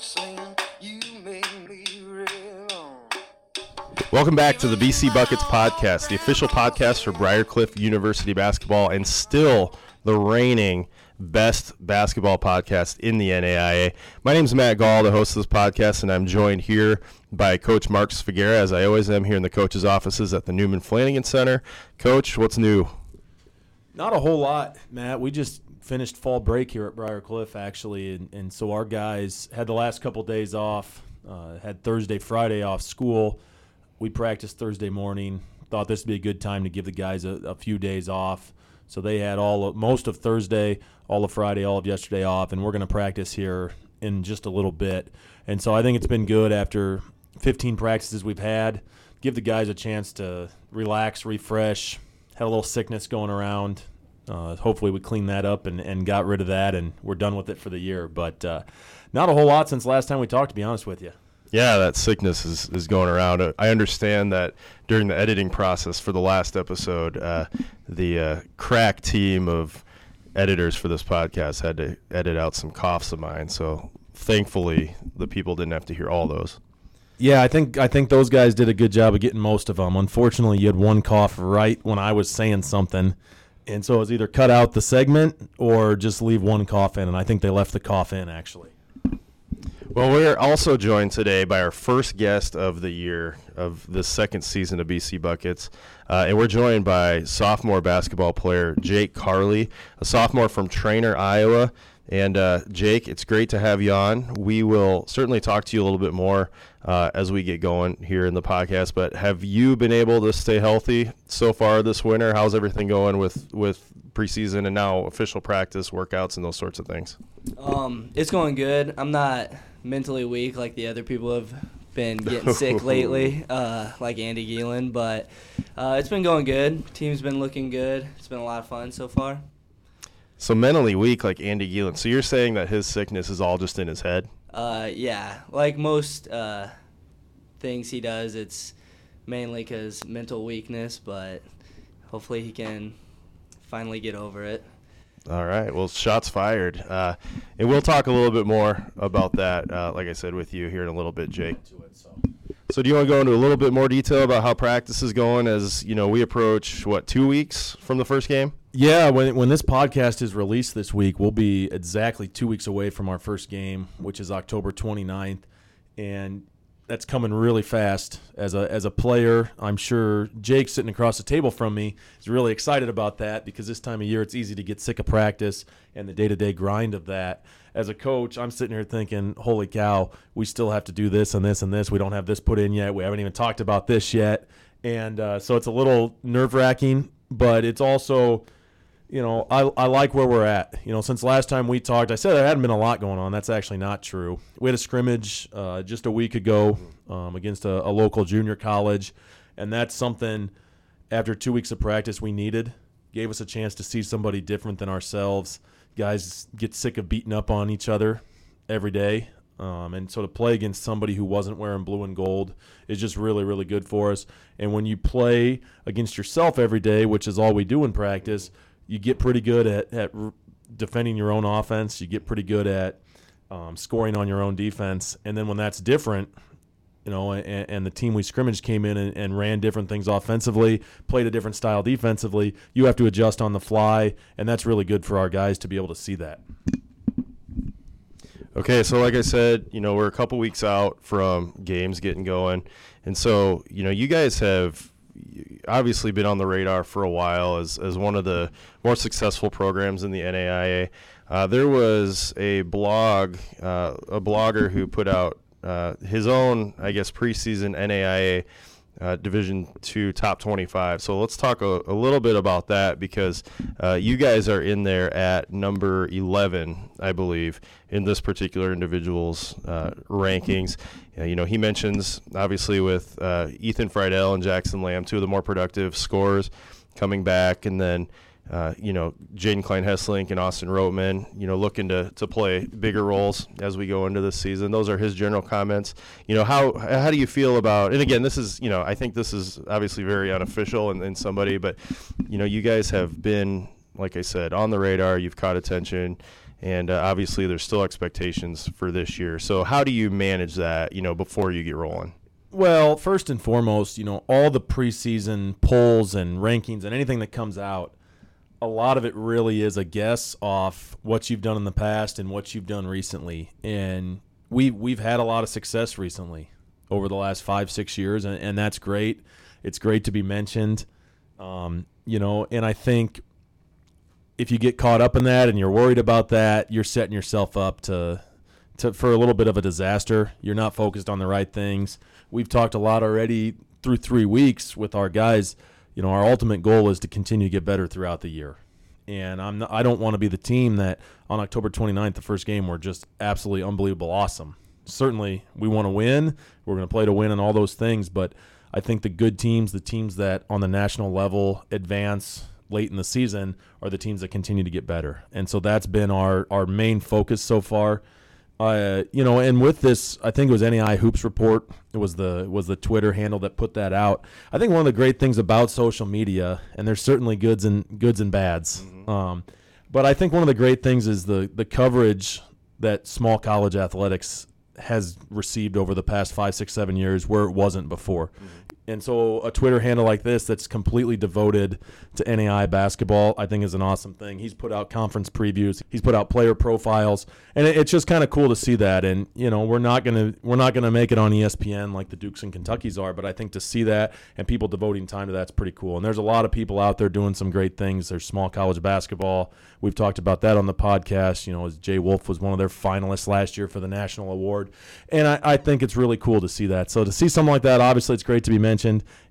singing, you make me real. Welcome back to the BC Buckets podcast, the official podcast for Briar Cliff University basketball, and still the reigning best basketball podcast in the NAIA. My name is Matt Gall, the host of this podcast, and I'm joined here by Coach Mark Svagera, as I always am here in the coach's offices at the Newman Flanagan Center. Coach, what's new? Not a whole lot, Matt. We just finished fall break here at Briar Cliff, actually, and, and so our guys had the last couple days off. Uh, had Thursday, Friday off school. We practiced Thursday morning. Thought this would be a good time to give the guys a, a few days off. So they had all of, most of Thursday, all of Friday, all of yesterday off, and we're going to practice here in just a little bit. And so I think it's been good after 15 practices we've had. Give the guys a chance to relax, refresh. Had a little sickness going around. Uh, hopefully, we cleaned that up and, and got rid of that, and we're done with it for the year. But uh, not a whole lot since last time we talked, to be honest with you. Yeah, that sickness is, is going around. I understand that during the editing process for the last episode, uh, the uh, crack team of editors for this podcast had to edit out some coughs of mine. So thankfully, the people didn't have to hear all those. Yeah, I think I think those guys did a good job of getting most of them. Unfortunately, you had one cough right when I was saying something, and so it was either cut out the segment or just leave one cough in. And I think they left the cough in actually. Well, we're also joined today by our first guest of the year of the second season of BC Buckets. Uh, and we're joined by sophomore basketball player Jake Carley, a sophomore from Treynor, Iowa. And uh, Jake, it's great to have you on. We will certainly talk to you a little bit more uh, as we get going here in the podcast. But have you been able to stay healthy so far this winter? How's everything going with with preseason and now official practice, workouts, and those sorts of things? Um, it's going good. I'm not mentally weak like the other people have been getting sick lately, uh, like Andy Geelan. But uh, it's been going good. Team's been looking good. It's been a lot of fun so far. So mentally weak, like Andy Geelan. So you're saying that his sickness is all just in his head? Uh, yeah, like most uh, things he does, it's mainly because mental weakness. But hopefully he can finally get over it. All right. Well, shots fired. Uh, and we'll talk a little bit more about that, uh, like I said, with you here in a little bit, Jake. So, do you want to go into a little bit more detail about how practice is going as you know we approach what two weeks from the first game? Yeah, when when this podcast is released this week, we'll be exactly two weeks away from our first game, which is October 29th. And that's coming really fast. As a as a player, I'm sure Jake sitting across the table from me is really excited about that because this time of year it's easy to get sick of practice and the day to day grind of that. As a coach, I'm sitting here thinking, "Holy cow, we still have to do this and this and this. We don't have this put in yet. We haven't even talked about this yet." And uh, so it's a little nerve wracking, but it's also you know, I, I like where we're at. You know, since last time we talked, I said there hadn't been a lot going on. That's actually not true. We had a scrimmage uh, just a week ago um, against a, a, local junior college, and that's something after two weeks of practice we needed. Gave us a chance to see somebody different than ourselves. Guys get sick of beating up on each other every day. Um, and so to play against somebody who wasn't wearing blue and gold is just really, really good for us. And when you play against yourself every day, which is all we do in practice, you get pretty good at, at defending your own offense. You get pretty good at um, scoring on your own defense. And then when that's different, you know, and, and the team we scrimmaged came in and, and, ran different things offensively, played a different style defensively, you have to adjust on the fly. And that's really good for our guys to be able to see that. Okay, so like I said, you know, we're a couple weeks out from games getting going. And so, you know, you guys have obviously been on the radar for a while as, as one of the more successful programs in the NAIA. Uh, there was a blog, uh, a blogger who put out uh, his own, I guess, preseason NAIA uh, Division Two top 25. So let's talk a, a little bit about that because uh, you guys are in there at number 11, I believe, in this particular individual's uh, rankings. you know, he mentions obviously with uh, Ethan Friedel and Jackson Lamb, two of the more productive scorers coming back, and then uh, you know, Jaden Klein Hesselink and Austin Roteman, you know, looking to, to play bigger roles as we go into this season. Those are his general comments. You know, how how do you feel about? And again, this is you know, I think this is obviously very unofficial and, and somebody, but you know, you guys have been like I said on the radar. You've caught attention, and uh, obviously there's still expectations for this year. So how do you manage that, you know, before you get rolling? Well, first and foremost, you know, all the preseason polls and rankings and anything that comes out, a lot of it really is a guess off what you've done in the past and what you've done recently. And we we've had a lot of success recently over the last five six years, and, and that's great. It's great to be mentioned, um, you know. And I think if you get caught up in that and you're worried about that, you're setting yourself up to to for a little bit of a disaster. You're not focused on the right things. We've talked a lot already through three weeks with our guys. You know, our ultimate goal is to continue to get better throughout the year. And I'm not, I don't want to be the team that on October 29th, the first game, we're just absolutely unbelievable awesome. Certainly, we want to win. We're going to play to win and all those things. But I think the good teams, the teams that on the national level advance late in the season, are the teams that continue to get better. And so that's been our, our main focus so far. Uh, you know, and with this, I think it was NAI Hoops Report. It was the was the Twitter handle that put that out. I think one of the great things about social media, and there's certainly goods and goods and bads, mm-hmm. um, but I think one of the great things is the the coverage that small college athletics has received over the past five, six, seven years, where it wasn't before. Mm-hmm. And so a Twitter handle like this that's completely devoted to NAI basketball, I think is an awesome thing. He's put out conference previews, he's put out player profiles, and it's just kind of cool to see that. And you know, we're not gonna we're not gonna make it on ESPN like the Dukes and Kentuckies are, but I think to see that and people devoting time to that's pretty cool. And there's a lot of people out there doing some great things. There's small college basketball. We've talked about that on the podcast. You know, as Jay Wolf was one of their finalists last year for the national award, and I, I think it's really cool to see that. So to see something like that, obviously, it's great to be mentioned.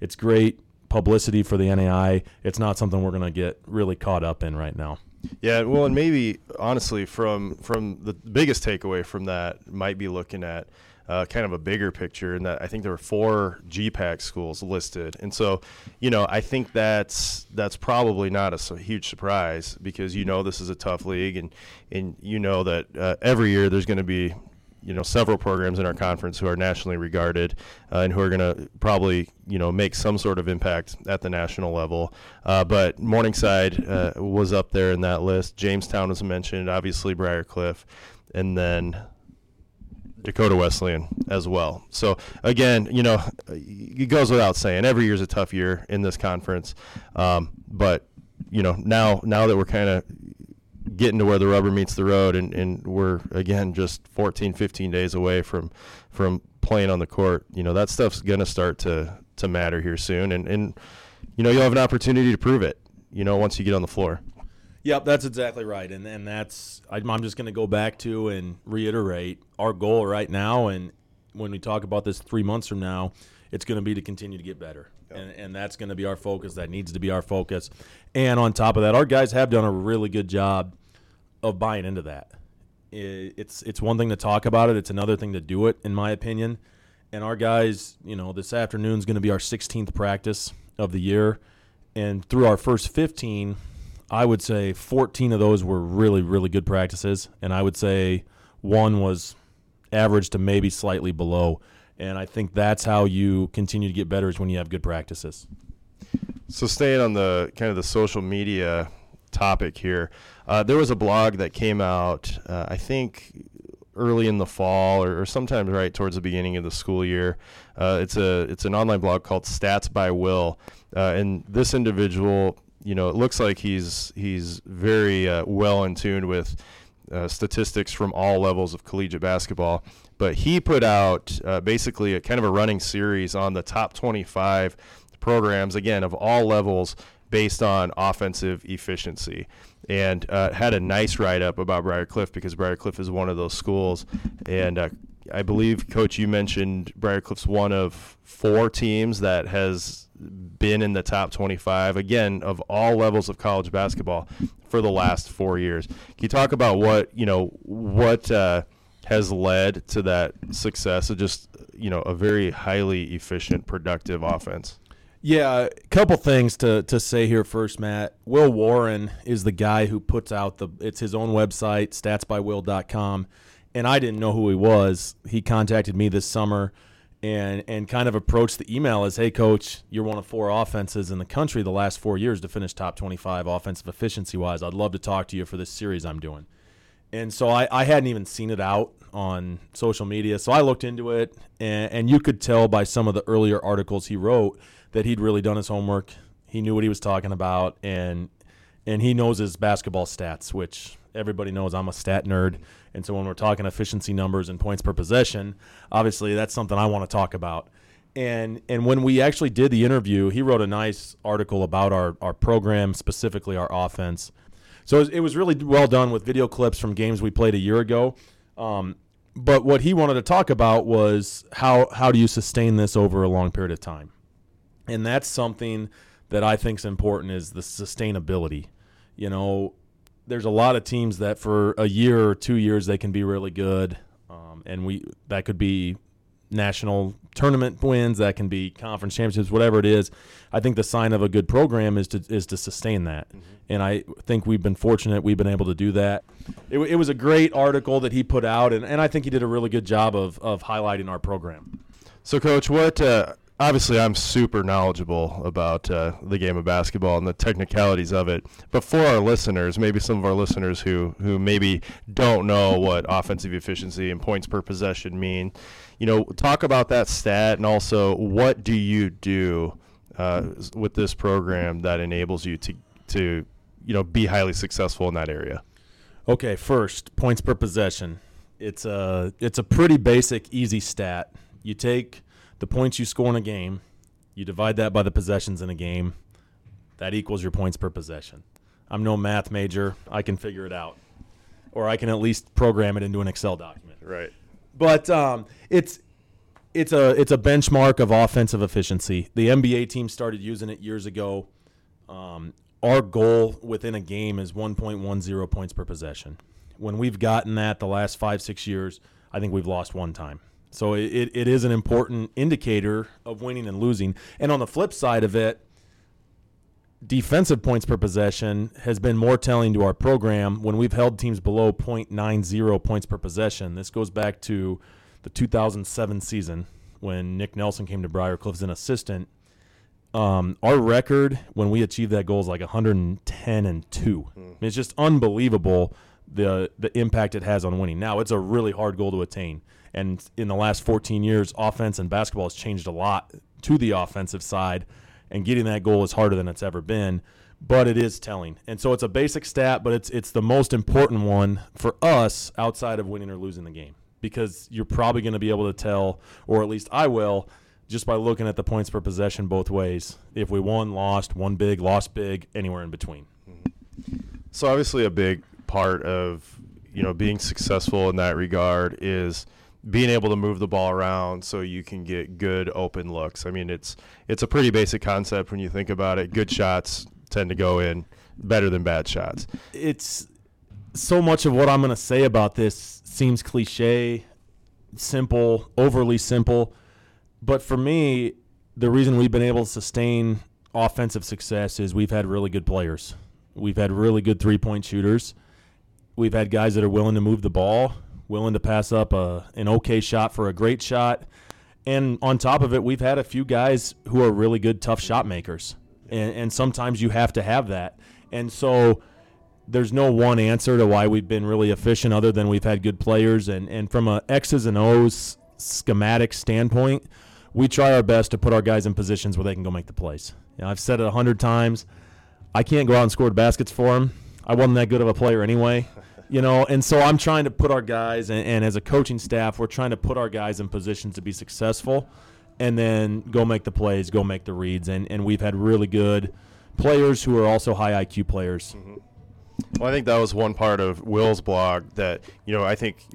It's great publicity for the NAI. It's not something we're going to get really caught up in right now. Yeah, well, and maybe honestly, from from the biggest takeaway from that might be looking at uh, kind of a bigger picture, and that I think there were four GPAC schools listed, and so you know I think that's that's probably not a huge surprise because you know this is a tough league, and and you know that uh, every year there's going to be you know several programs in our conference who are nationally regarded uh, and who are going to probably you know make some sort of impact at the national level. Uh, but Morningside uh, was up there in that list. Jamestown was mentioned, obviously Briar Cliff, and then Dakota Wesleyan as well. So again, you know, it goes without saying every year is a tough year in this conference, um, but you know now now that we're kind of getting to where the rubber meets the road and, and we're again just 14 15 days away from from playing on the court you know that stuff's going to start to to matter here soon and and you know you'll have an opportunity to prove it you know once you get on the floor Yep, that's exactly right, and and that's I'm just going to go back to and reiterate our goal right now, and when we talk about this three months from now, it's going to be to continue to get better, yep. and and that's going to be our focus. That needs to be our focus, and on top of that, our guys have done a really good job of buying into that. It's it's one thing to talk about it; it's another thing to do it, in my opinion. And our guys, you know, this afternoon is going to be our 16th practice of the year, and through our first 15, I would say 14 of those were really really good practices, and I would say one was average to maybe slightly below. And I think that's how you continue to get better is when you have good practices. So staying on the kind of the social media topic here. Uh, there was a blog that came out, uh, I think, early in the fall or, or, sometimes right towards the beginning of the school year. Uh, it's a it's an online blog called Stats by Will, uh, and this individual, you know, it looks like he's he's very uh, well in tune with. Uh, statistics from all levels of collegiate basketball, but he put out basically a kind of a running series on the top 25 programs, again, of all levels based on offensive efficiency. And uh, had a nice write up about Briar Cliff because Briar Cliff is one of those schools. And uh, I believe, Coach, you mentioned Briar Cliff's one of four teams that has been in the top 25, again, of all levels of college basketball for the last four years. Can you talk about what, you know, what uh, has led to that success of just, you know, a very highly efficient, productive offense? Yeah, a couple things to, to say here first, Matt. Will Warren is the guy who puts out the it's his own website, statsbywill.com, and I didn't know who he was. He contacted me this summer and and kind of approached the email as, "Hey coach, you're one of four offenses in the country the last 4 years to finish top 25 offensive efficiency wise. I'd love to talk to you for this series I'm doing." and so I, I hadn't even seen it out on social media. So I looked into it, and, and you could tell by some of the earlier articles he wrote that he'd really done his homework. He knew what he was talking about, and and he knows his basketball stats, which everybody knows I'm a stat nerd. And so when we're talking efficiency numbers and points per possession, obviously that's something I want to talk about. And and when we actually did the interview, he wrote a nice article about our, our program, specifically our offense. So it was, really well done with video clips from games we played a year ago. Um, but what he wanted to talk about was how how do you sustain this over a long period of time, and that's something that I think is important is the sustainability. You know, there's a lot of teams that for a year or two years they can be really good, um, and we that could be national tournament wins, that can be conference championships, whatever it is. I think the sign of a good program is to is to sustain that, mm-hmm. and I think we've been fortunate we've been able to do that. It, it, was a great article that he put out, and, and I think he did a really good job of of highlighting our program. So, coach, what? Uh, obviously, I'm super knowledgeable about uh, the game of basketball and the technicalities of it. But for our listeners, maybe some of our listeners who who maybe don't know what offensive efficiency and points per possession mean you know, talk about that stat and also what do you do uh, with this program that enables you to to you know be highly successful in that area. Okay, first points per possession. It's a it's a pretty basic, easy stat. You take the points you score in a game, you divide that by the possessions in a game. That equals your points per possession. I'm no math major. I can figure it out, or I can at least program it into an Excel document. Right. But um, it's it's a it's a benchmark of offensive efficiency. The NBA team started using it years ago. Um, our goal within a game is 1.10 points per possession. When we've gotten that the last five six years, I think we've lost one time. So it, it is an important indicator of winning and losing. And on the flip side of it, defensive points per possession has been more telling to our program when we've held teams below 0.90 points per possession. This goes back to the 2007 season when Nick Nelson came to Briar Cliff as an assistant. Um, our record when we achieved that goal is like 110 and two. Mm. It's just unbelievable the the impact it has on winning. Now it's a really hard goal to attain, and in the last 14 years, offense and basketball has changed a lot to the offensive side and getting that goal is harder than it's ever been. But it is telling, and so it's a basic stat, but it's it's the most important one for us outside of winning or losing the game because you're probably going to be able to tell, or at least I will, just by looking at the points per possession both ways. If we won, lost, won big, lost big, anywhere in between. Mm-hmm. So obviously, a big part of you know being successful in that regard is being able to move the ball around so you can get good open looks. I mean, it's it's a pretty basic concept when you think about it. Good shots tend to go in better than bad shots. It's so much of what I'm going to say about this seems cliche, simple, overly simple, but for me, the reason we've been able to sustain offensive success is we've had really good players. We've had really good three-point shooters. We've had guys that are willing to move the ball willing to pass up a, an okay shot for a great shot. And on top of it, we've had a few guys who are really good, tough shot makers. And, and sometimes you have to have that. And so there's no one answer to why we've been really efficient other than we've had good players. And, and from a X's and O's schematic standpoint, we try our best to put our guys in positions where they can go make the plays. You know, I've said it a hundred times. I can't go out and score baskets for them. I wasn't that good of a player anyway you know and so i'm trying to put our guys and, and, as a coaching staff we're trying to put our guys in positions to be successful and then go make the plays go make the reads. And, and we've had really good players who are also high iq players. Mm-hmm. well i think that was one part of will's blog that you know i think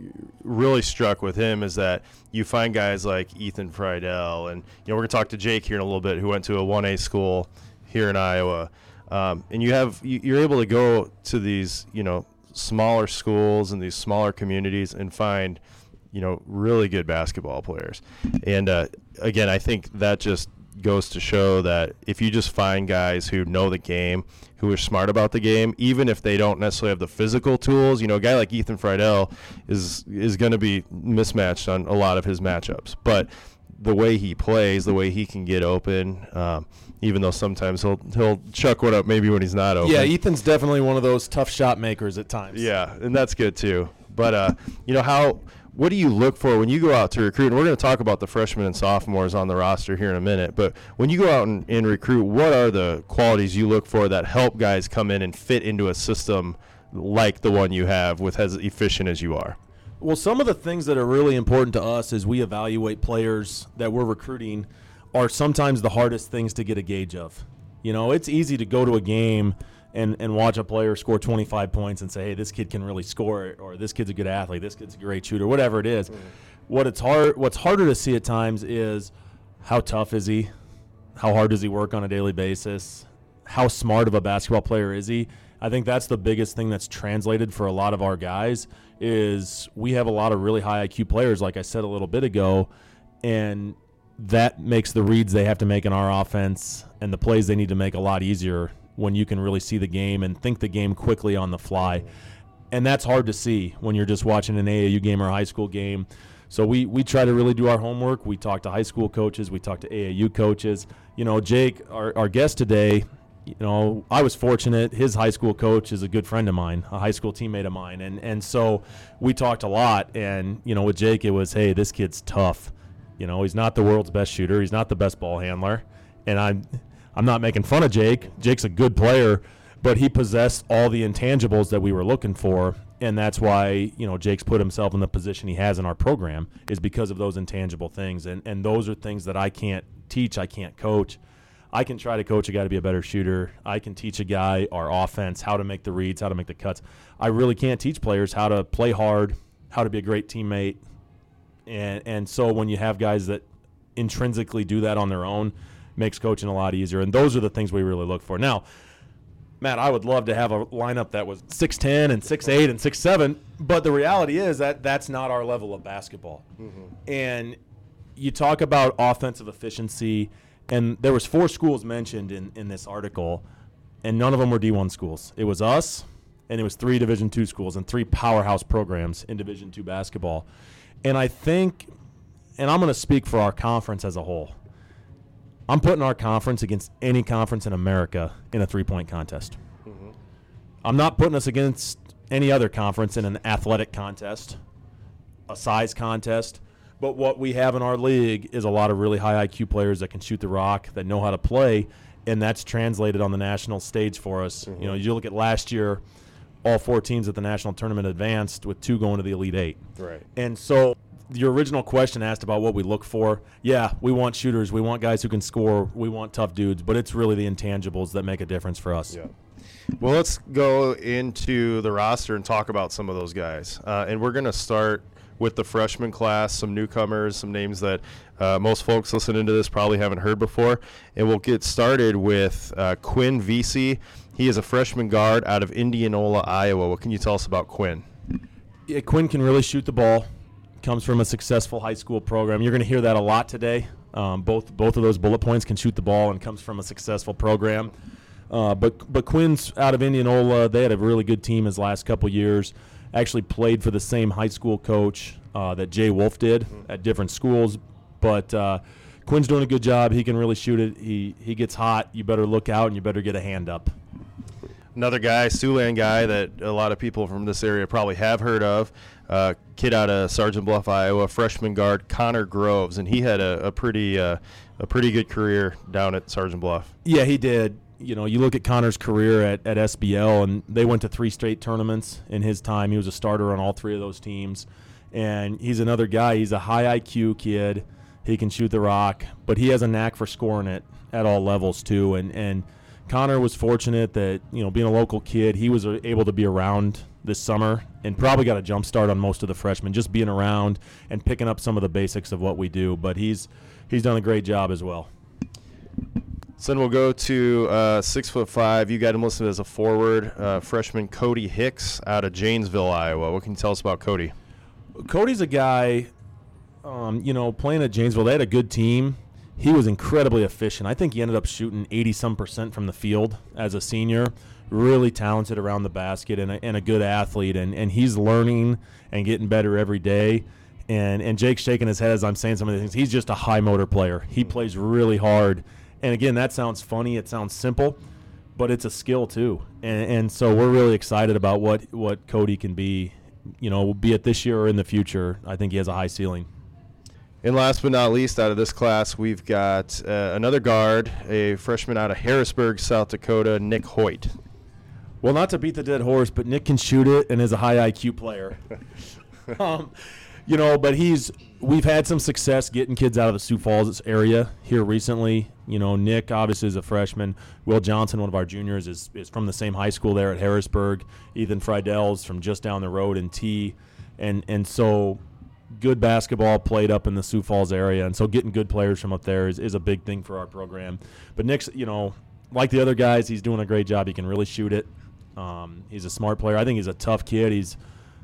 really struck with him is that you find guys like ethan friedel and you know we're going to talk to jake here in a little bit who went to a 1a school here in iowa. Um, and you have you're able to go to these you know smaller schools and these smaller communities and find you know really good basketball players. And uh, again i think that just goes to show that if you just find guys who know the game who are smart about the game even if they don't necessarily have the physical tools you know a guy like ethan friedel is is going to be mismatched on a lot of his matchups. But the way he plays, the way he can get open. Um, even though sometimes he'll he'll chuck one up maybe when he's not open. Yeah, Ethan's definitely one of those tough shot makers at times. Yeah, and that's good too. But uh, you know how what do you look for when you go out to recruit? And we're going to talk about the freshmen and sophomores on the roster here in a minute. But when you go out and, and recruit, what are the qualities you look for that help guys come in and fit into a system like the one you have with as efficient as you are? Well, some of the things that are really important to us as we evaluate players that we're recruiting are sometimes the hardest things to get a gauge of. You know, it's easy to go to a game and, and watch a player score 25 points and say, hey, this kid can really score, or this kid's a good athlete, this kid's a great shooter, whatever it is. Mm-hmm. What it's hard, what's harder to see at times is how tough is he, how hard does he work on a daily basis, how smart of a basketball player is he. I think that's the biggest thing that's translated for a lot of our guys is we have a lot of really high IQ players, like I said a little bit ago, and that makes the reads they have to make in our offense and the plays they need to make a lot easier when you can really see the game and think the game quickly on the fly. And that's hard to see when you're just watching an AAU game or a high school game. So we, we try to really do our homework. We talk to high school coaches, we talk to AAU coaches. You know, Jake, our, our guest today, you know, I was fortunate. His high school coach is a good friend of mine, a high school teammate of mine, and and so we talked a lot. And you know, with Jake, it was, hey, this kid's tough. You know, he's not the world's best shooter. He's not the best ball handler, and I'm I'm not making fun of Jake. Jake's a good player, but he possessed all the intangibles that we were looking for, and that's why you know Jake's put himself in the position he has in our program is because of those intangible things, and and those are things that I can't teach, I can't coach. I can try to coach a guy to be a better shooter. I can teach a guy our offense, how to make the reads, how to make the cuts. I really can't teach players how to play hard, how to be a great teammate. And and so when you have guys that intrinsically do that on their own, makes coaching a lot easier. And those are the things we really look for. Now, Matt, I would love to have a lineup that was 6'10 and 6'8 and 6'7, but the reality is that that's not our level of basketball. Mm-hmm. And you talk about offensive efficiency, and there was four schools mentioned in, in this article, and none of them were D1 schools. It was us, and it was three Division two schools and three powerhouse programs in Division two basketball. And I think, and I'm going to speak for our conference as a whole – I'm putting our conference against any conference in America in a three point contest. Mm-hmm. I'm not putting us against any other conference in an athletic contest, a size contest. But what we have in our league is a lot of really high IQ players that can shoot the rock, that know how to play, and that's translated on the national stage for us. Mm-hmm. You know, you look at last year, all four teams at the national tournament advanced with two going to the Elite Eight. Right. And so your original question asked about what we look for. Yeah, we want shooters. We want guys who can score. We want tough dudes. But it's really the intangibles that make a difference for us. Yeah. Well, let's go into the roster and talk about some of those guys. Uh, and we're going to start with the freshman class, some newcomers, some names that uh, most folks listening to this probably haven't heard before. And we'll get started with uh, Quinn Vesey. He is a freshman guard out of Indianola, Iowa. What can you tell us about Quinn? Yeah, Quinn can really shoot the ball comes from a successful high school program. You're going to hear that a lot today. Um, both both of those bullet points can shoot the ball and comes from a successful program. Uh, but but Quinn's out of Indianola. They had a really good team his last couple years. Actually played for the same high school coach uh, that Jay Wolf did at different schools. But uh, Quinn's doing a good job. He can really shoot it. He he gets hot. You better look out and you better get a hand up. Another guy, Siouxland guy that a lot of people from this area probably have heard of. Uh, kid out of Sergeant Bluff, Iowa, freshman guard Connor Groves, and he had a, a pretty uh, a pretty good career down at Sergeant Bluff. Yeah, he did. You know, you look at Connor's career at, at SBL, and they went to three straight tournaments in his time. He was a starter on all three of those teams, and he's another guy. He's a high IQ kid. He can shoot the rock, but he has a knack for scoring it at all levels too. And and Connor was fortunate that you know being a local kid, he was able to be around this summer and probably got a jump start on most of the freshmen, just being around and picking up some of the basics of what we do. But he's he's done a great job as well. So then we'll go to uh, six foot five. You got him listed as a forward, uh, freshman Cody Hicks out of Janesville, Iowa. What can you tell us about Cody? Cody's a guy, um, you know, playing at Janesville. They had a good team he was incredibly efficient. I think he ended up shooting 80 some percent from the field as a senior. Really talented around the basket and a, and a good athlete. And, and he's learning and getting better every day. And and Jake's shaking his head as I'm saying some of these things. He's just a high motor player. He plays really hard. And again, that sounds funny. It sounds simple, but it's a skill too. And, and so we're really excited about what what Cody can be. You know, be it this year or in the future. I think he has a high ceiling. And last but not least, out of this class, we've got uh, another guard, a freshman out of Harrisburg, South Dakota, Nick Hoyt. Well, not to beat the dead horse, but Nick can shoot it and is a high IQ player. um, you know, but he's we've had some success getting kids out of the Sioux Falls area here recently. You know, Nick obviously is a freshman. Will Johnson, one of our juniors, is is from the same high school there at Harrisburg. Ethan Friedels from just down the road in Tea, and and so good basketball played up in the Sioux Falls area, and so getting good players from up there is, is a big thing for our program. But Nick's, you know, like the other guys, he's doing a great job. He can really shoot it. Um, he's a smart player. I think he's a tough kid. He's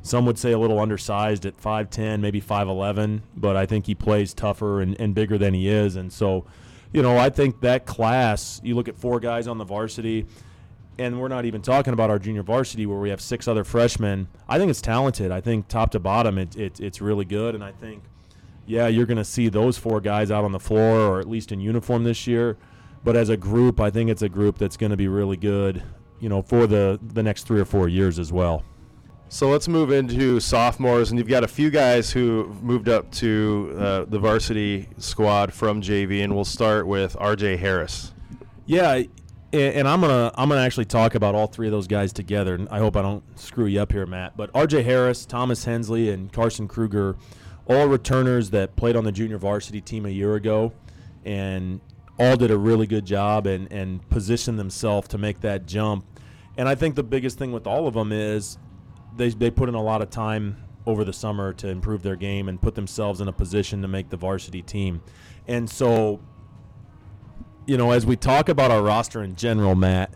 some would say a little undersized at 5'10, maybe 5'11, but I think he plays tougher and, and bigger than he is. And so, you know, I think that class, you look at four guys on the varsity, and we're not even talking about our junior varsity where we have six other freshmen. I think it's talented. I think top to bottom, it, it it's really good. And I think, yeah, you're going to see those four guys out on the floor or at least in uniform this year. But as a group, I think it's a group that's going to be really good, you know, for the, the next three or four years as well. So let's move into sophomores, and you've got a few guys who moved up to uh, the varsity squad from JV, and we'll start with RJ Harris. Yeah, and I'm gonna I'm gonna actually talk about all three of those guys together. And I hope I don't screw you up here, Matt. But RJ Harris, Thomas Hensley, and Carson Kruger, all returners that played on the junior varsity team a year ago, and all did a really good job and and positioned themselves to make that jump. And I think the biggest thing with all of them is they they put in a lot of time over the summer to improve their game and put themselves in a position to make the varsity team. And so, you know, as we talk about our roster in general, Matt,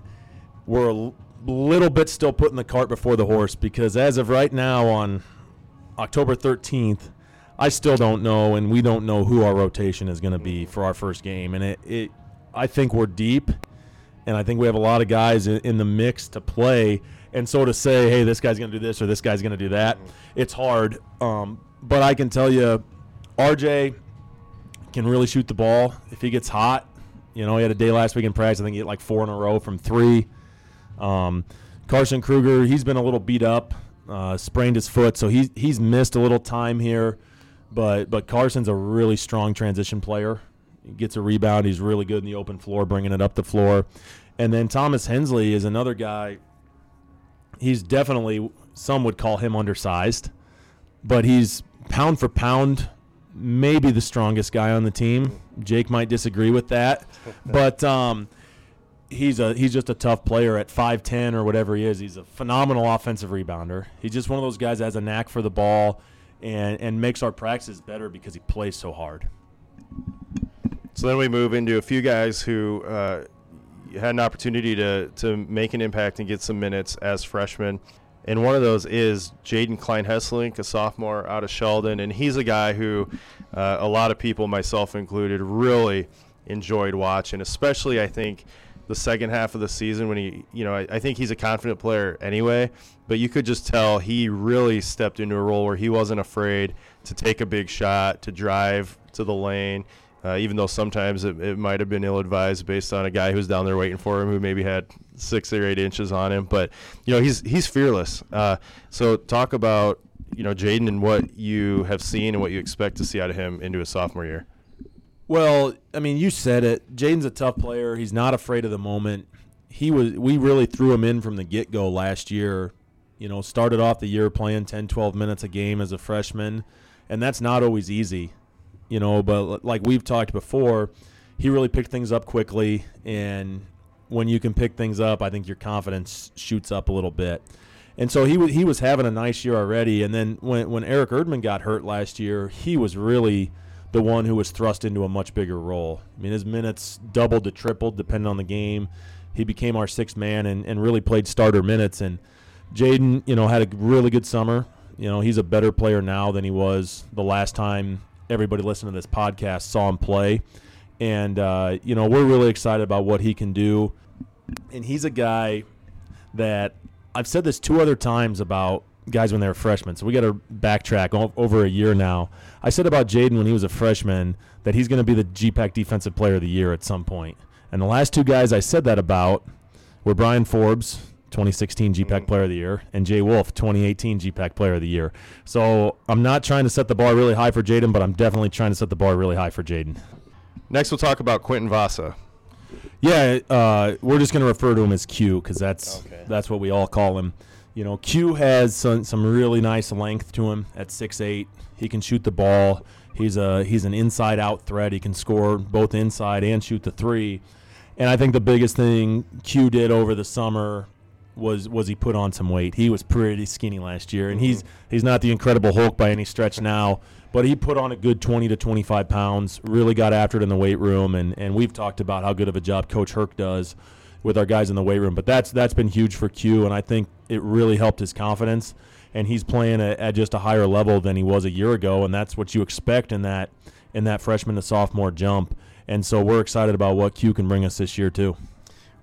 we're a little bit still putting the cart before the horse because as of right now on October 13th, I still don't know, and we don't know who our rotation is going to be for our first game. And it, it, I think we're deep, and I think we have a lot of guys in, in the mix to play. And so to say, hey, this guy's going to do this or this guy's going to do that, it's hard. Um, but I can tell you, RJ can really shoot the ball if he gets hot. You know, he had a day last week in practice. I think he hit like four in a row from three. Um, Carson Kruger, he's been a little beat up, uh, sprained his foot, so he's he's missed a little time here. But but Carson's a really strong transition player. He gets a rebound. He's really good in the open floor, bringing it up the floor. And then Thomas Hensley is another guy he's definitely some would call him undersized, but he's pound for pound maybe the strongest guy on the team. Jake might disagree with that, but um, he's a he's just a tough player at 5'10 or whatever he is. He's a phenomenal offensive rebounder. He's just one of those guys that has a knack for the ball and and makes our practices better because he plays so hard. So then we move into a few guys who uh, had an opportunity to to make an impact and get some minutes as freshmen. And one of those is Jaden Klein Hesselink, a sophomore out of Sheldon, and he's a guy who uh, a lot of people, myself included, really enjoyed watching. Especially, I think the second half of the season when he, you know, I, I think he's a confident player anyway, but you could just tell he really stepped into a role where he wasn't afraid to take a big shot, to drive to the lane uh, even though sometimes it, it might have been ill advised based on a guy who's down there waiting for him who maybe had six or eight inches on him. But you know he's he's fearless. Uh, so talk about you know Jaden and what you have seen and what you expect to see out of him into his sophomore year. Well, I mean, you said it. Jaden's a tough player. He's not afraid of the moment. He was. We really threw him in from the get go last year. You know, started off the year playing 10, 12 minutes a game as a freshman, and that's not always easy you know. But like we've talked before, he really picked things up quickly, and when you can pick things up, I think your confidence shoots up a little bit. And so he he was having a nice year already, and then when when Eric Erdman got hurt last year, he was really the one who was thrust into a much bigger role. I mean, his minutes doubled to tripled depending on the game. He became our sixth man and, and really played starter minutes. And Jaden, you know, had a really good summer. You know, he's a better player now than he was the last time everybody listening to this podcast saw him play. And, uh, you know, we're really excited about what he can do. And he's a guy that I've said this two other times about guys when they were freshmen. So we got to backtrack over a year now. I said about Jaden when he was a freshman that he's going to be the GPAC Defensive Player of the Year at some point. And the last two guys I said that about were Brian Forbes, 2016 GPAC Player of the Year, and Jay Wolf, 2018 GPAC Player of the Year. So I'm not trying to set the bar really high for Jaden, but I'm definitely trying to set the bar really high for Jaden. Next, we'll talk about Quentin Vasa. Yeah, uh, we're just going to refer to him as Q because that's Okay. that's what we all call him. You know, Q has some, some really nice length to him at 6'8". He can shoot the ball. He's a he's an inside out threat. He can score both inside and shoot the three. And I think the biggest thing Q did over the summer was was he put on some weight. He was pretty skinny last year, and mm-hmm. he's he's not the Incredible Hulk by any stretch now, but he put on a good 20 to 25 pounds. Really got after it in the weight room, and and we've talked about how good of a job Coach Herc does with our guys in the weight room. But that's that's been huge for Q, and I think it really helped his confidence. And he's playing at, at just a higher level than he was a year ago, and that's what you expect in that in that freshman to sophomore jump. And so we're excited about what Q can bring us this year too.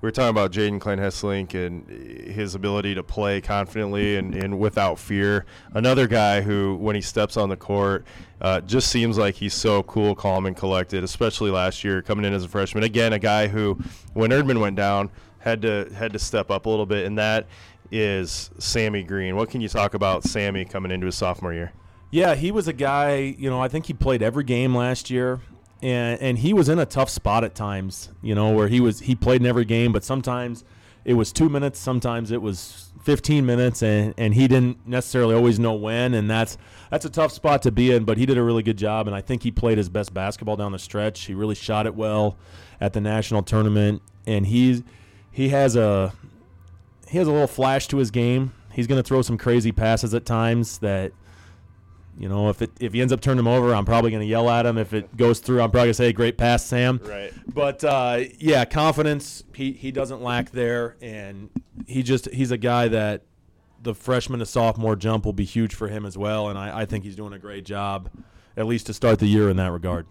We were talking about Jaden Klein Hesselink and his ability to play confidently and, and without fear. Another guy who, when he steps on the court, uh, just seems like he's so cool, calm, and collected. Especially last year, coming in as a freshman. Again, a guy who, when Erdman went down, had to had to step up a little bit, and that is Sammy Green. What can you talk about Sammy coming into his sophomore year? Yeah, he was a guy, you know, I think he played every game last year. And and he was in a tough spot at times, you know, where he was he played in every game, but sometimes it was 2 minutes, sometimes it was 15 minutes and and he didn't necessarily always know when and that's that's a tough spot to be in, but he did a really good job and I think he played his best basketball down the stretch. He really shot it well at the national tournament and he's he has a he has a little flash to his game. He's going to throw some crazy passes at times that you know, if it if he ends up turning him over, I'm probably going to yell at him. If it goes through, I'm probably going to say, "Great pass, Sam." Right. But uh, yeah, confidence he he doesn't lack there, and he just he's a guy that the freshman to sophomore jump will be huge for him as well, and I, I think he's doing a great job, at least to start the year in that regard.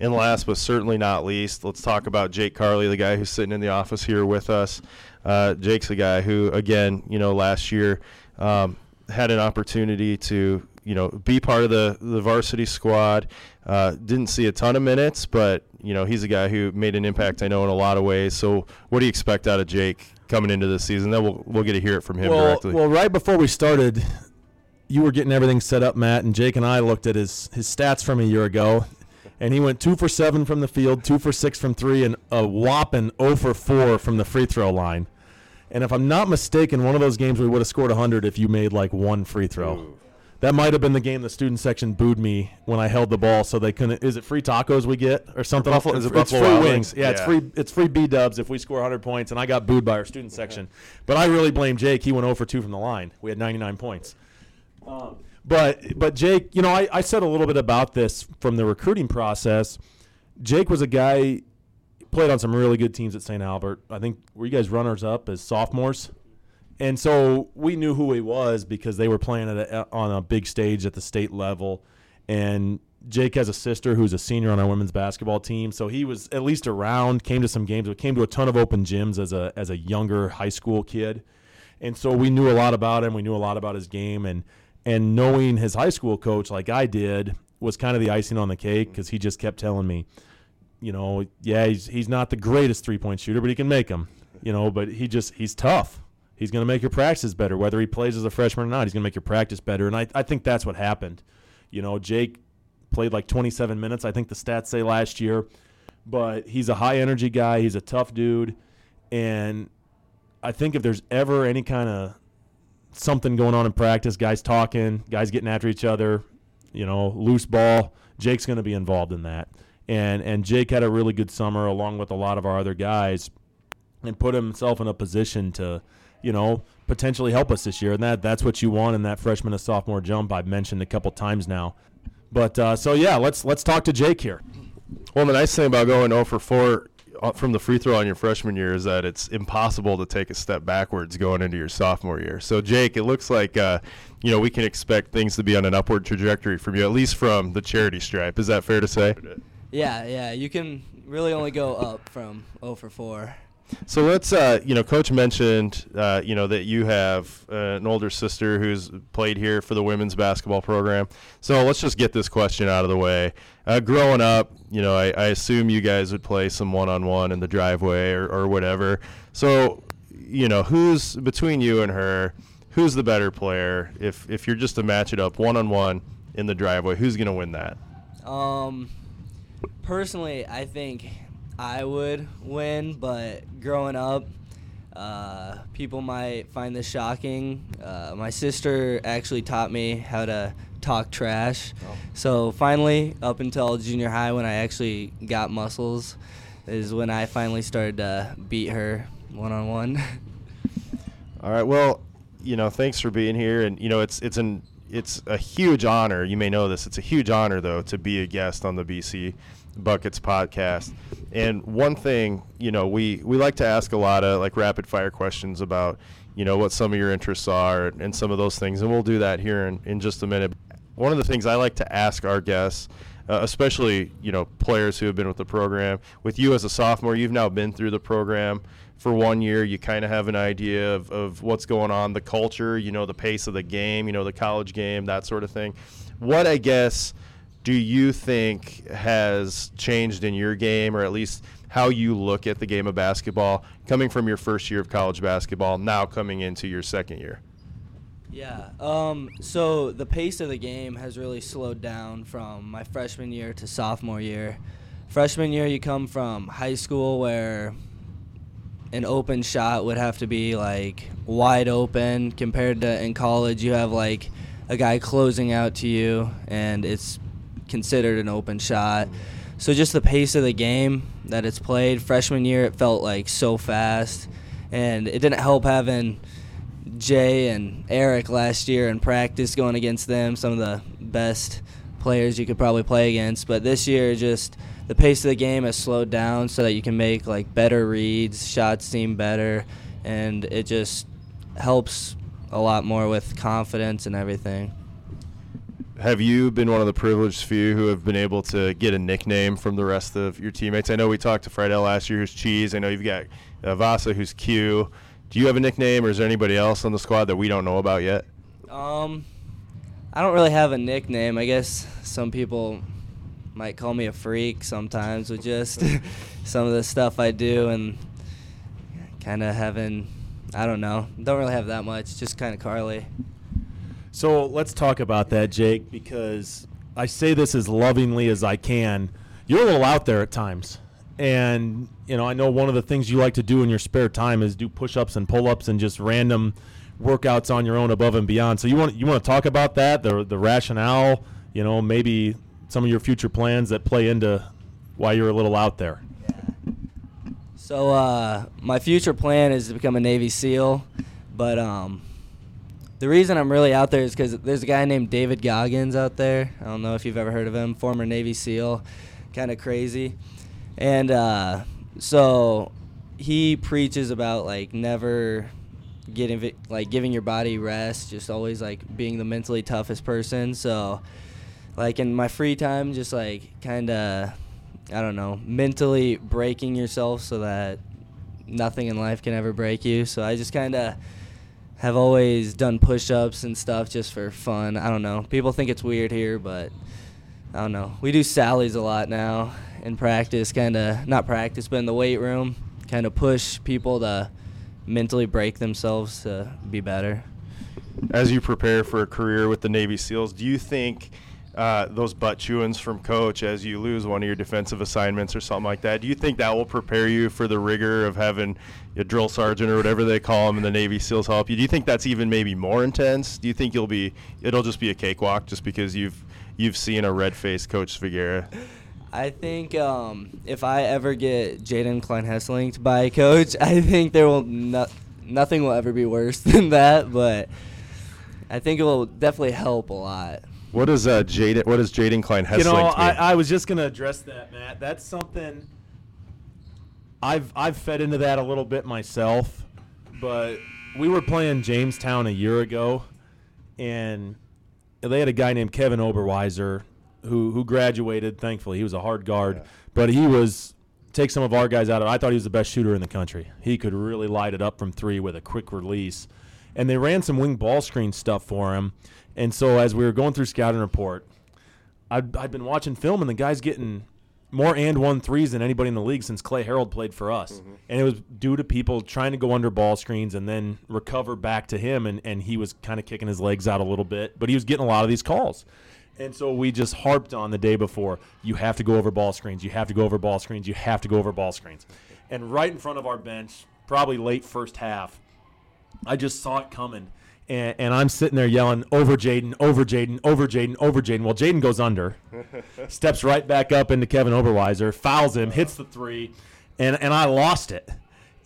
And last but certainly not least, let's talk about Jake Carley, the guy who's sitting in the office here with us. Uh, Jake's a guy who, again, you know, last year um, had an opportunity to, you know, be part of the, the varsity squad. Uh, didn't see a ton of minutes, but, you know, he's a guy who made an impact, I know, in a lot of ways. So what do you expect out of Jake coming into this season? Then we'll, we'll get to hear it from him well, directly. well, right before we started, you were getting everything set up, Matt, and Jake and I looked at his his stats from a year ago, and he went two for seven from the field, two for six from three, and a whopping 0 for four from the free throw line. And if I'm not mistaken, one of those games we would have scored 100 if you made like one free throw. That might have been the game the student section booed me when I held the ball, so they couldn't. Is it free tacos we get or something? Buffalo- is it it's free Wild wings. Wings? Yeah, it's free. It's free B dubs if we score 100 points, and I got booed by our student section. But I really blame Jake. He went 0 for 2 from the line. We had 99 points. Um, but but Jake, you know, I, I said a little bit about this from the recruiting process. Jake was a guy played on some really good teams at St. Albert. I think were you guys runners up as sophomores? And so we knew who he was because they were playing a, on a big stage at the state level. And Jake has a sister who's a senior on our women's basketball team, so he was at least around. Came to some games, but came to a ton of open gyms as a as a younger high school kid. And so we knew a lot about him. We knew a lot about his game, and and knowing his high school coach like I did was kind of the icing on the cake because he just kept telling me, you know, yeah, he's he's not the greatest three point shooter, but he can make them. You know, but he just he's tough. He's going to make your practice better, whether he plays as a freshman or not. He's going to make your practice better, and I I think that's what happened. You know, Jake played like 27 minutes. I think the stats say last year, but he's a high energy guy. He's a tough dude, and I think if there's ever any kind of something going on in practice, guys talking, guys getting after each other, you know, loose ball, Jake's going to be involved in that. And and Jake had a really good summer along with a lot of our other guys and put himself in a position to, you know, potentially help us this year. And that that's what you want in that freshman to sophomore jump I've mentioned a couple times now. But uh, so yeah, let's let's talk to Jake here. Well, the nice thing about going 0 for 4 uh, from the free throw on your freshman year is that it's impossible to take a step backwards going into your sophomore year. So, Jake, it looks like uh, you know we can expect things to be on an upward trajectory from you, at least from the charity stripe. Is that fair to say? Yeah, yeah. You can really only go up from 0 for 4. So let's, uh, you know, Coach mentioned, uh, you know, that you have uh, an older sister who's played here for the women's basketball program. So let's just get this question out of the way. Uh, growing up, you know, I, I assume you guys would play some one-on-one in the driveway or, or whatever. So, you know, who's between you and her? Who's the better player? If if you're just to match it up one-on-one in the driveway, who's going to win that? Um, personally, I think I would win, but growing up, uh, people might find this shocking. Uh, my sister actually taught me how to talk trash. Oh. So finally, up until junior high, when I actually got muscles, is when I finally started to beat her one on one. All right. Well, you know, thanks for being here, and you know, it's it's an it's a huge honor. You may know this. It's a huge honor, though, to be a guest on the BC Buckets podcast. And one thing, you know, we we like to ask a lot of like rapid fire questions about, you know, what some of your interests are and some of those things, and we'll do that here in, in just a minute. One of the things I like to ask our guests. Uh, especially, you know, players who have been with the program. With you as a sophomore, you've now been through the program for one year, you kind of have an idea of, of what's going on, the culture, you know, the pace of the game, you know, the college game, that sort of thing. What, I guess, do you think has changed in your game, or at least how you look at the game of basketball coming from your first year of college basketball, now coming into your second year? Yeah. Um, so the pace of the game has really slowed down from my freshman year to sophomore year. Freshman year, you come from high school where an open shot would have to be like wide open compared to in college you have like a guy closing out to you and it's considered an open shot. So just the pace of the game that it's played freshman year it felt like so fast. And it didn't help having jay and eric last year in practice going against them some of the best players you could probably play against. But this year just the pace of the game has slowed down so that you can make like better reads, shots seem better, and it just helps a lot more with confidence and everything. Have you been one of the privileged few who have been able to get a nickname from the rest of your teammates? I know we talked to Friedel last year, who's Cheese. I know you've got uh, Vasa, who's Q. Do you have a nickname, or is there anybody else on the squad that we don't know about yet? Um, I don't really have a nickname. I guess some people might call me a freak sometimes with just some of the stuff I do and kind of having, I don't know, don't really have that much, just kind of Carly. So let's talk about that, Jake, because I say this as lovingly as I can. You're a little out there at times. And, you know, I know one of the things you like to do in your spare time is do push ups and pull ups and just random workouts on your own above and beyond. So you want you want to talk about that, the the rationale, you know, maybe some of your future plans that play into why you're a little out there. Yeah. So uh, my future plan is to become a Navy SEAL, but um, the reason I'm really out there is because there's a guy named David Goggins out there. I don't know if you've ever heard of him, former Navy SEAL, kind of crazy, and uh, so he preaches about like never getting like giving your body rest, just always like being the mentally toughest person. So like in my free time, just like kind of, I don't know, mentally breaking yourself so that nothing in life can ever break you. So I just kind of have always done push-ups and stuff just for fun. I don't know. People think it's weird here, but I don't know. We do Sally's a lot now in practice, kind of not practice, but in the weight room, kind of push people to mentally break themselves to be better. As you prepare for a career with the Navy SEALs, do you think uh, those butt chewings from coach as you lose one of your defensive assignments or something like that. Do you think that will prepare you for the rigor of having a drill sergeant or whatever they call them in the Navy SEALs help you? Do you think that's even maybe more intense? Do you think you'll be it'll just be a cakewalk just because you've you've seen a red faced Coach Svagera? I think um, if I ever get Jaden Klein Hesselink by a coach, I think there will not nothing will ever be worse than that. But I think it will definitely help a lot. What is uh, Jaden? What is Jaden Klein Hesselink? You know, I, I was just gonna address that, Matt. That's something I've I've fed into that a little bit myself, but we were playing Jamestown a year ago, and they had a guy named Kevin Oberweiser who who graduated. Thankfully, he was a hard guard, Yeah. but he was take some of our guys out of. I thought he was the best shooter in the country. He could really light it up from three with a quick release, and they ran some wing ball screen stuff for him. And so as we were going through scouting report, I'd, I'd been watching film, and the guy's getting more and one threes than anybody in the league since Clay Harold played for us. Mm-hmm. And it was due to people trying to go under ball screens and then recover back to him. And, and he was kind of kicking his legs out a little bit, but he was getting a lot of these calls. And so we just harped on the day before you have to go over ball screens, you have to go over ball screens, you have to go over ball screens. And right in front of our bench, probably late first half, I just saw it coming. And, and I'm sitting there yelling, over Jaden, over Jaden, over Jaden, over Jaden. Well, Jaden goes under, steps right back up into Kevin Oberweiser, fouls him, hits the three, and, and I lost it.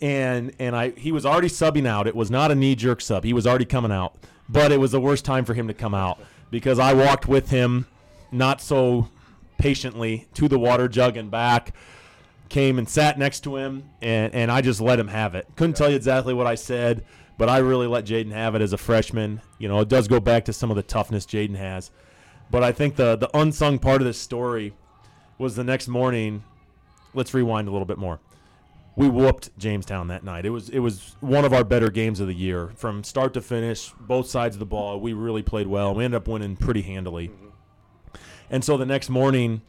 And and I he was already subbing out. It was not a knee jerk sub. He was already coming out. But it was the worst time for him to come out because I walked with him not so patiently to the water jug and back came and sat next to him, and, and I just let him have it. Couldn't tell you exactly what I said, but I really let Jaden have it as a freshman. You know, it does go back to some of the toughness Jaden has. But I think the, the unsung part of this story was the next morning. Let's rewind a little bit more. We whooped Jamestown that night. It was it was one of our better games of the year from start to finish. Both sides of the ball, we really played well. We ended up winning pretty handily. Mm-hmm. And so the next morning,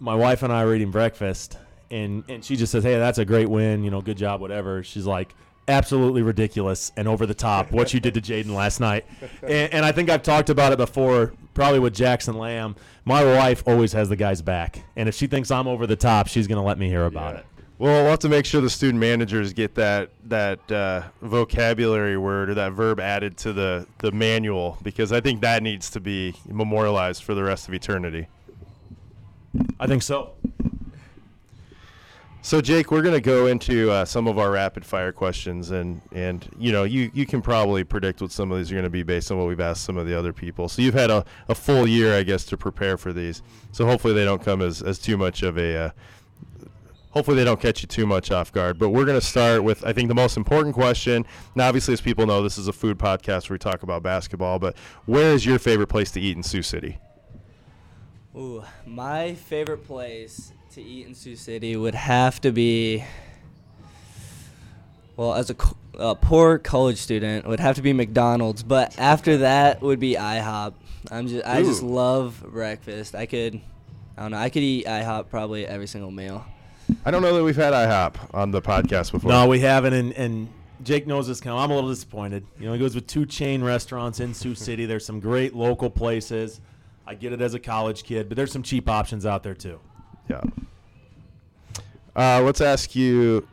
my wife and I were eating breakfast, and and she just says, "Hey, that's a great win. You know, good job, whatever." She's like, "Absolutely ridiculous and over the top what you did to Jaden last night." And, and I think I've talked about it before, probably with Jackson Lamb. My wife always has the guy's back, and if she thinks I'm over the top, she's going to let me hear about it. Well, we'll have to make sure the student managers get that that uh, vocabulary word or that verb added to the, the manual because I think that needs to be memorialized for the rest of eternity. I think so. So, Jake, we're going to go into uh, some of our rapid fire questions, and and you know you you can probably predict what some of these are going to be based on what we've asked some of the other people. So you've had a, a full year, I guess, to prepare for these. So hopefully they don't come as, as too much of a. Uh, hopefully they don't catch you too much off guard. But we're going to start with I think the most important question. Now, obviously, as people know, this is a food podcast where we talk about basketball. But where is your favorite place to eat in Sioux City? Ooh, my favorite place to eat in Sioux City would have to be. Well, as a, co- a poor college student, it would have to be McDonald's. But after that would be IHOP. I'm just I just love breakfast. I could, I don't know, I could eat IHOP probably every single meal. I don't know that we've had IHOP on the podcast before. No, we haven't, and, and Jake knows this. Kind of, I'm a little disappointed. You know, he goes with two chain restaurants in Sioux City. There's some great local places. I get it as a college kid, but there's some cheap options out there too. Yeah. Uh, let's ask you.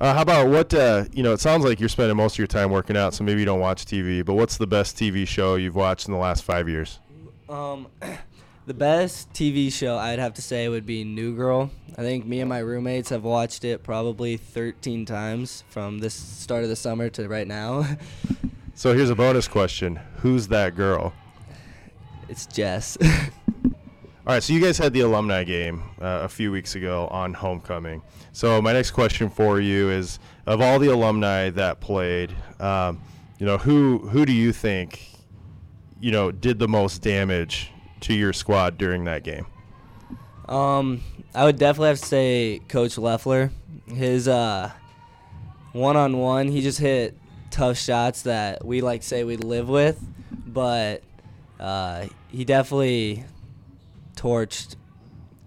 Uh, how about what? Uh, you know, it sounds like you're spending most of your time working out, so maybe you don't watch TV. But what's the best TV show you've watched in the last five years? Um, the best TV show I'd have to say would be New Girl. I think me and my roommates have watched it probably 13 times from this start of the summer to right now. So here's a bonus question: Who's that girl? it's Jess. All right, so you guys had the alumni game uh, a few weeks ago on homecoming. So my next question for you is: Of all the alumni that played, um, you know, who who do you think, you know, did the most damage to your squad during that game? Um, I would definitely have to say Coach Leffler. His uh, one-on-one, he just hit tough shots that we like say we live with, but uh, he definitely torched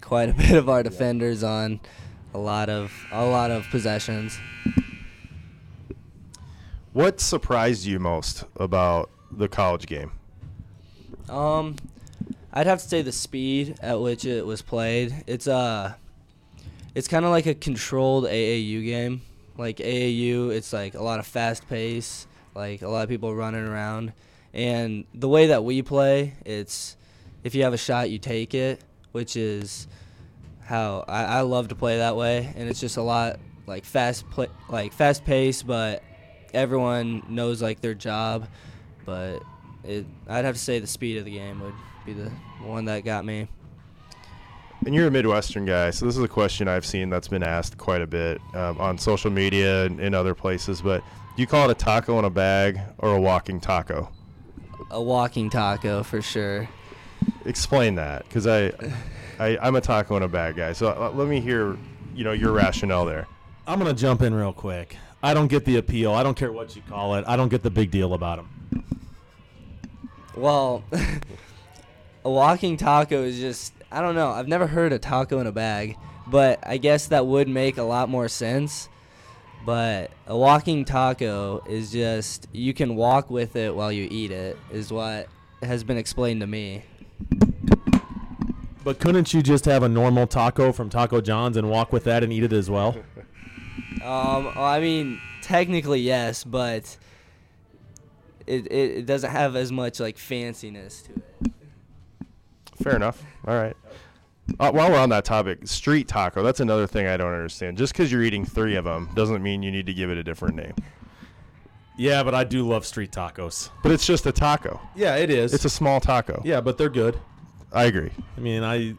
quite a bit of our defenders on a lot of a lot of possessions. What surprised you most about the college game? Um, I'd have to say the speed at which it was played. It's uh, it's kind of like a controlled AAU game. Like AAU, it's like a lot of fast pace, like a lot of people running around, and the way that we play, it's if you have a shot, you take it, which is how I, I love to play that way, and it's just a lot like fast play, like fast pace, but everyone knows like their job, but it, I'd have to say the speed of the game would be the one that got me. And you're a Midwestern guy, so this is a question I've seen that's been asked quite a bit um, on social media and in other places. But do you call it a taco in a bag or a walking taco? A walking taco for sure. Explain that, because I, I, I'm a taco in a bag guy. So uh, let me hear you know your rationale there. I'm gonna jump in real quick. I don't get the appeal. I don't care what you call it. I don't get the big deal about them. Well, a walking taco is just I don't know. I've never heard a taco in a bag, but I guess that would make a lot more sense. But a walking taco is just you can walk with it while you eat it is what has been explained to me. But couldn't you just have a normal taco from Taco John's and walk with that and eat it as well? Um, I mean, technically yes, but it, it it doesn't have as much like fanciness to it. Fair enough. All right. Uh, while we're on that topic, street taco, that's another thing I don't understand. Just because you're eating three of them doesn't mean you need to give it a different name. Yeah, but I do love street tacos. But it's just a taco. Yeah, it is. It's a small taco. yeah, but they're good. I agree. I mean, I, I'm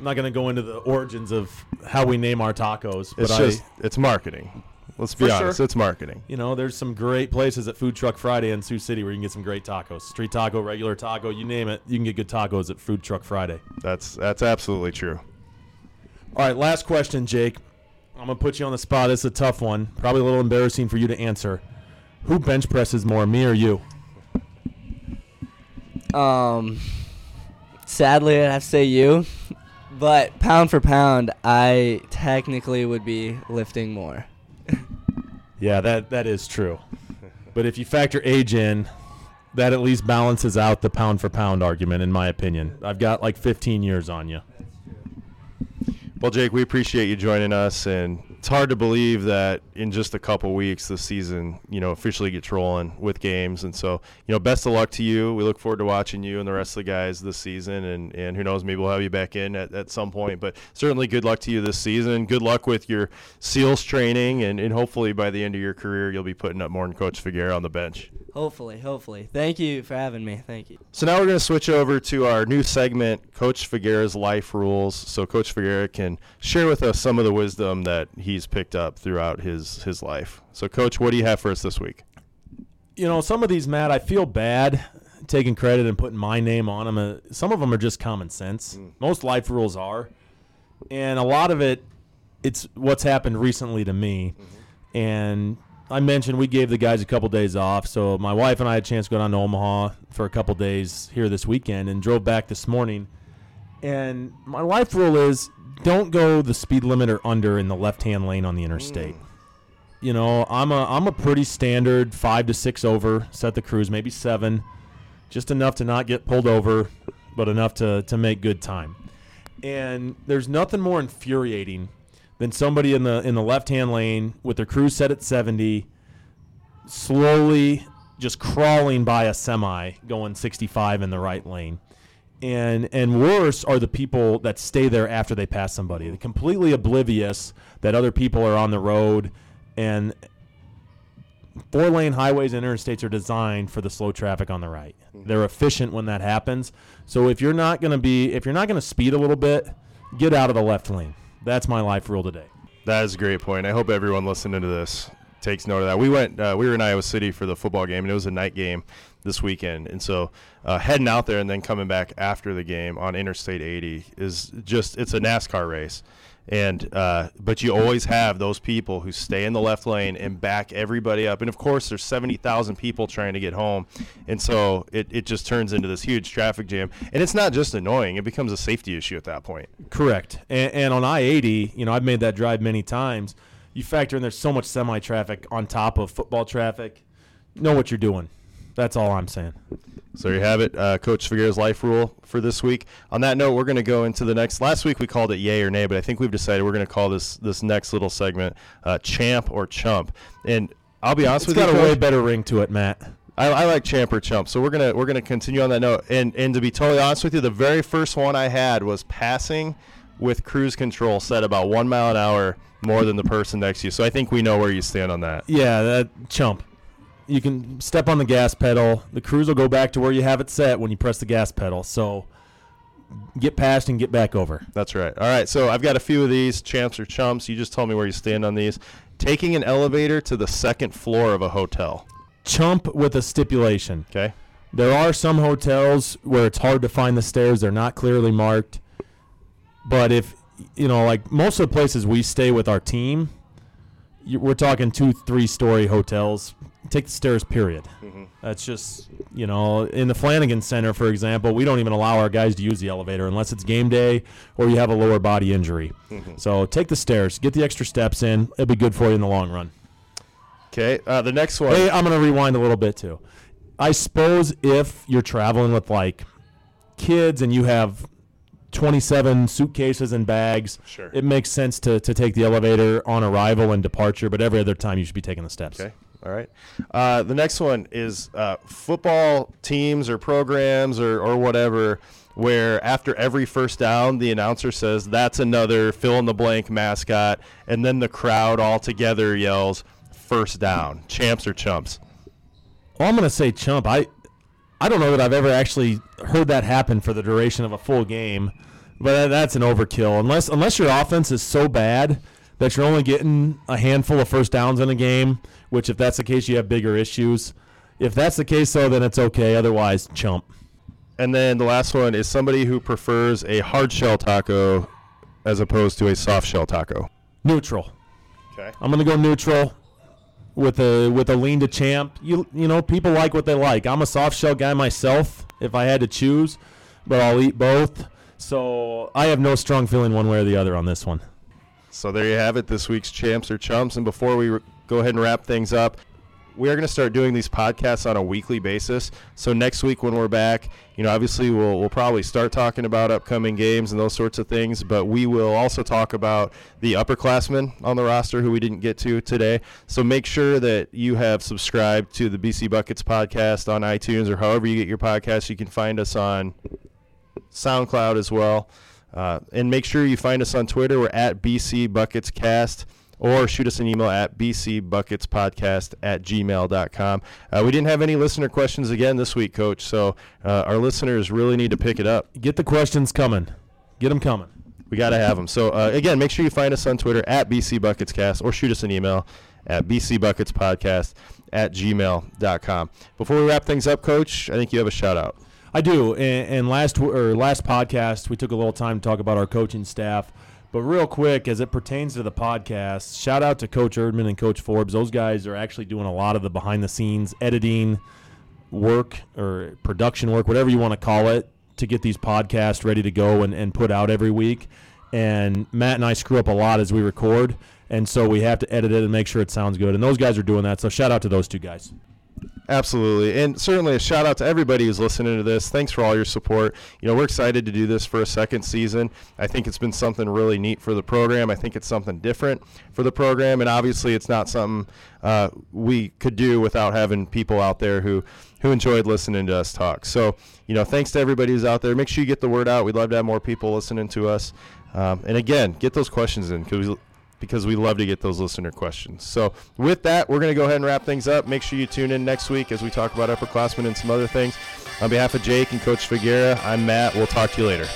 not going to go into the origins of how we name our tacos, but It's I, just it's marketing. Let's be For honest, sure. it's marketing. you know, there's some great places at Food Truck Friday in Sioux City where you can get some great tacos. Street taco, regular taco, you name it, you can get good tacos at Food Truck Friday. That's that's absolutely true. All right, last question, Jake. I'm gonna put you on the spot. It's a tough one, probably a little embarrassing for you to answer. Who bench presses more, me or you? Um, sadly, I'd have to say you, but pound for pound, I technically would be lifting more. Yeah, that that is true. But if you factor age in, that at least balances out the pound for pound argument, in my opinion. I've got like 15 years on you. Well, Jake, we appreciate you joining us, and it's hard to believe that in just a couple weeks the season, you know, officially gets rolling with games. And so, you know, best of luck to you. We look forward to watching you and the rest of the guys this season, and and who knows, maybe we'll have you back in at, at some point. But certainly, good luck to you this season. Good luck with your SEALs training, and, and hopefully by the end of your career, you'll be putting up more than Coach Svagera on the bench. Hopefully, hopefully. Thank you for having me. Thank you. So now we're going to switch over to our new segment, Coach Svagera's Life Rules. So Coach Svagera can share with us some of the wisdom that he's picked up throughout his his life. So, Coach, what do you have for us this week? You know, some of these, Matt, I feel bad taking credit and putting my name on them. Uh, some of them are just common sense. Most life rules are. And a lot of it, it's what's happened recently to me. And I mentioned we gave the guys a couple days off. So my wife and I had a chance to go down to Omaha for a couple days here this weekend and drove back this morning. And my life rule is don't go the speed limit or under in the left hand lane on the interstate. Mm. You know, I'm a I'm a pretty standard five to six over, set the cruise, maybe seven, just enough to not get pulled over, but enough to to make good time. And there's nothing more infuriating than somebody in the in the left hand lane with their cruise set at 70, slowly just crawling by a semi going 65 in the right lane. And and worse are the people that stay there after they pass somebody. They're completely oblivious that other people are on the road and four lane highways and interstates are designed for the slow traffic on the right. They're efficient when that happens. So if you're not going to be if you're not going to speed a little bit, get out of the left lane. That's my life rule today. That is a great point. I hope everyone listening to this takes note of that. We went, uh, we were in Iowa City for the football game, and it was a night game this weekend. And so uh, heading out there and then coming back after the game on Interstate 80 is just, it's a NASCAR race. And uh, but you always have those people who stay in the left lane and back everybody up. And of course, there's 70,000 people trying to get home, and so it, it just turns into this huge traffic jam. And it's not just annoying; it becomes a safety issue at that point. Correct. And, and on I 80, you know, I've made that drive many times. You factor in there's so much semi traffic on top of football traffic. Know what you're doing. That's all I'm saying. So you have it, uh, Coach Svagera's life rule for this week. On that note, we're going to go into the next. Last week we called it yay or nay, but I think we've decided we're going to call this this next little segment uh, champ or chump. And I'll be honest It's with got you, a way better ring to it, Matt. I, I like champ or chump. So we're gonna we're gonna continue on that note. And and to be totally honest with you, the very first one I had was passing with cruise control set about one mile an hour more than the person next to you. So I think we know where you stand on that. Yeah, that chump. You can step on the gas pedal. The cruise will go back to where you have it set when you press the gas pedal. So get past and get back over. That's right. All right. So I've got a few of these champs or chumps. You just tell me where you stand on these. Taking an elevator to the second floor of a hotel. Chump with a stipulation. Okay. There are some hotels where it's hard to find the stairs. They're not clearly marked. But if you know, like most of the places we stay with our team, we're talking two, three story hotels. Take the stairs, period. That's just, you know, in the Flanagan Center, for example, we don't even allow our guys to use the elevator unless it's game day or you have a lower body injury. So take the stairs, get the extra steps in. It'll be good for you in the long run. Okay. Uh, the next one. Hey, I'm going to rewind a little bit too. I suppose if you're traveling with like kids and you have 27 suitcases and bags, Sure. it makes sense to, to take the elevator on arrival and departure, but every other time you should be taking the steps. Okay. All right. Uh, the next one is uh, football teams or programs or, or whatever, where after every first down, the announcer says, that's another fill in the blank mascot. And then the crowd all together yells, first down. Champs or chumps? Well, I'm going to say chump. I I don't know that I've ever actually heard that happen for the duration of a full game, but that's an overkill. Unless unless your offense is so bad that you're only getting a handful of first downs in a game, which if that's the case, you have bigger issues. If that's the case, though, then it's okay. Otherwise, chump. And then the last one is somebody who prefers a hard shell taco as opposed to a soft shell taco. Neutral. Okay. I'm gonna go neutral with a with a lean to champ. You you know people like what they like. I'm a soft shell guy myself. If I had to choose, but I'll eat both. So I have no strong feeling one way or the other on this one. So there you have it, this week's Champs or Chumps. And before we r- go ahead and wrap things up, we are going to start doing these podcasts on a weekly basis. So next week when we're back, you know, obviously we'll we'll probably start talking about upcoming games and those sorts of things, but we will also talk about the upperclassmen on the roster who we didn't get to today. So make sure that you have subscribed to the BC Buckets podcast on iTunes or however you get your podcasts. You can find us on SoundCloud as well. Uh, and make sure you find us on Twitter. We're at BC Buckets Cast. Or shoot us an email at bcbucketspodcast at gmail.com. Uh, we didn't have any listener questions again this week, Coach, so uh, our listeners really need to pick it up. Get the questions coming. Get them coming. We got to have them. So, uh, again, make sure you find us on Twitter at bcbucketscast or shoot us an email at bcbucketspodcast at gmail.com. Before we wrap things up, Coach, I think you have a shout out. I do. And, and last or last podcast, we took a little time to talk about our coaching staff. But real quick, as it pertains to the podcast, shout out to Coach Erdman and Coach Forbes. Those guys are actually doing a lot of the behind the scenes editing work or production work, whatever you want to call it, to get these podcasts ready to go and, and put out every week. And Matt and I screw up a lot as we record. And so we have to edit it and make sure it sounds good. And those guys are doing that. So shout out to those two guys. Absolutely. And certainly a shout out to everybody who's listening to this. Thanks for all your support. You know, we're excited to do this for a second season. I think it's been something really neat for the program. I think it's something different for the program. And obviously, it's not something uh, we could do without having people out there who, who enjoyed listening to us talk. So, you know, thanks to everybody who's out there. Make sure you get the word out. We'd love to have more people listening to us. Um, and again, get those questions in because we because we love to get those listener questions. So, with that, we're going to go ahead and wrap things up. Make sure you tune in next week as we talk about upperclassmen and some other things. On behalf of Jake and Coach Svagera, I'm Matt. We'll talk to you later.